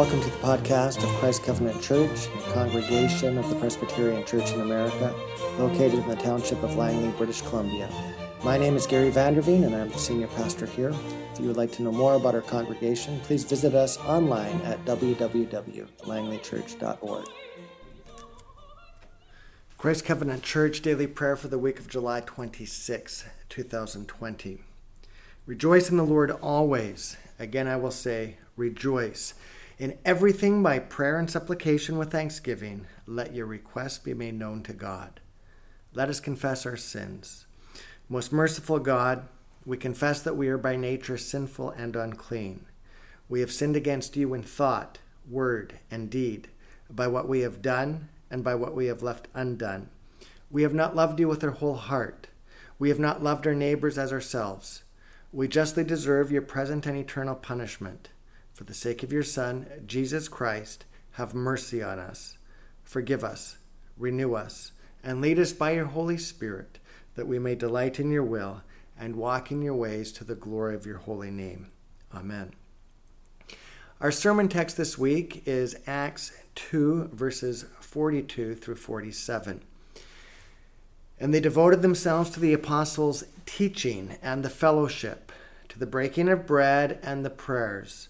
Welcome to the podcast of Christ Covenant Church, a congregation of the Presbyterian Church in America, located in the township of Langley, British Columbia. My name is Gary Vanderveen, and I'm the senior pastor here. If you would like to know more about our congregation, please visit us online at www.langleychurch.org. Christ Covenant Church Daily Prayer for the week of July 26, 2020. Rejoice in the Lord always. Again, I will say, rejoice. In everything by prayer and supplication with thanksgiving, let your requests be made known to God. Let us confess our sins. Most merciful God, we confess that we are by nature sinful and unclean. We have sinned against you in thought, word, and deed, by what we have done and by what we have left undone. We have not loved you with our whole heart. We have not loved our neighbors as ourselves. We justly deserve your present and eternal punishment. For the sake of your Son, Jesus Christ, have mercy on us. Forgive us, renew us, and lead us by your Holy Spirit, that we may delight in your will and walk in your ways to the glory of your holy name. Amen. Our sermon text this week is Acts 2, verses 42 through 47. And they devoted themselves to the apostles' teaching and the fellowship, to the breaking of bread and the prayers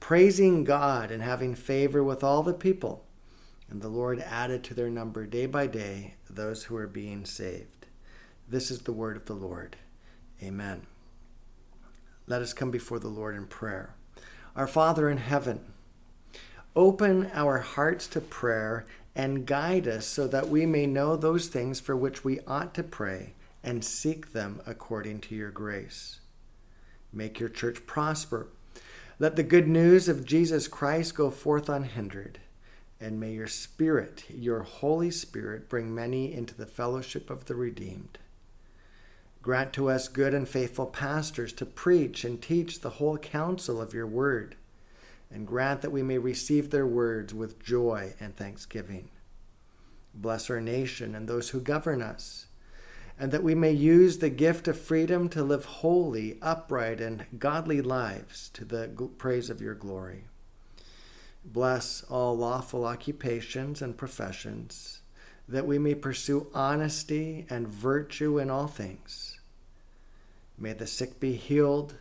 praising God and having favor with all the people. And the Lord added to their number day by day those who were being saved. This is the word of the Lord. Amen. Let us come before the Lord in prayer. Our Father in heaven, open our hearts to prayer and guide us so that we may know those things for which we ought to pray and seek them according to your grace. Make your church prosper let the good news of Jesus Christ go forth unhindered. And may your Spirit, your Holy Spirit, bring many into the fellowship of the redeemed. Grant to us good and faithful pastors to preach and teach the whole counsel of your word, and grant that we may receive their words with joy and thanksgiving. Bless our nation and those who govern us and that we may use the gift of freedom to live holy, upright, and godly lives to the praise of your glory. Bless all lawful occupations and professions, that we may pursue honesty and virtue in all things. May the sick be healed,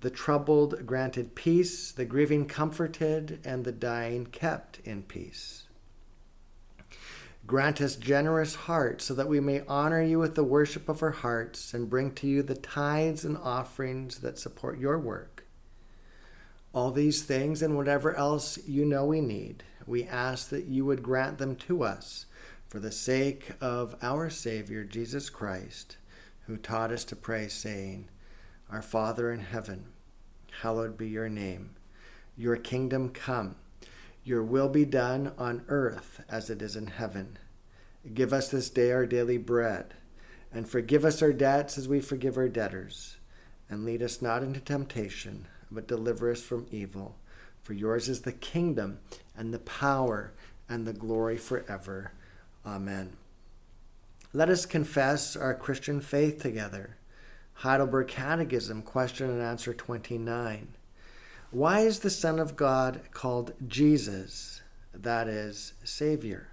the troubled granted peace, the grieving comforted, and the dying kept in peace. Grant us generous hearts so that we may honor you with the worship of our hearts and bring to you the tithes and offerings that support your work. All these things and whatever else you know we need, we ask that you would grant them to us for the sake of our Savior, Jesus Christ, who taught us to pray, saying, Our Father in heaven, hallowed be your name. Your kingdom come. Your will be done on earth as it is in heaven. Give us this day our daily bread, and forgive us our debts as we forgive our debtors. And lead us not into temptation, but deliver us from evil. For yours is the kingdom, and the power, and the glory forever. Amen. Let us confess our Christian faith together. Heidelberg Catechism, question and answer 29. Why is the Son of God called Jesus? That is, Savior.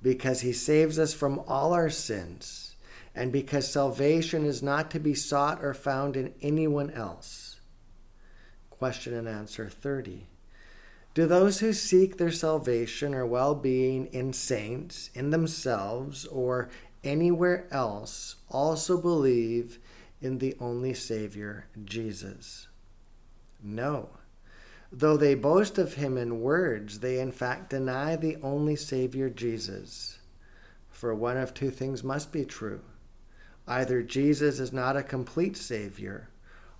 Because he saves us from all our sins, and because salvation is not to be sought or found in anyone else. Question and answer 30. Do those who seek their salvation or well being in saints, in themselves, or anywhere else also believe in the only Savior, Jesus? No. Though they boast of him in words, they in fact deny the only Savior, Jesus. For one of two things must be true either Jesus is not a complete Savior,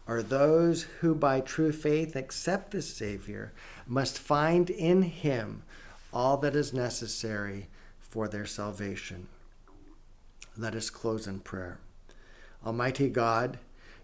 or those who by true faith accept the Savior must find in him all that is necessary for their salvation. Let us close in prayer. Almighty God,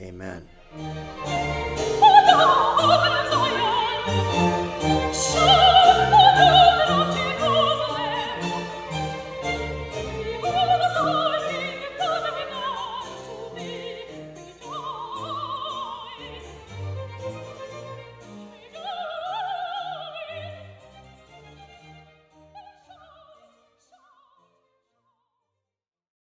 Amen.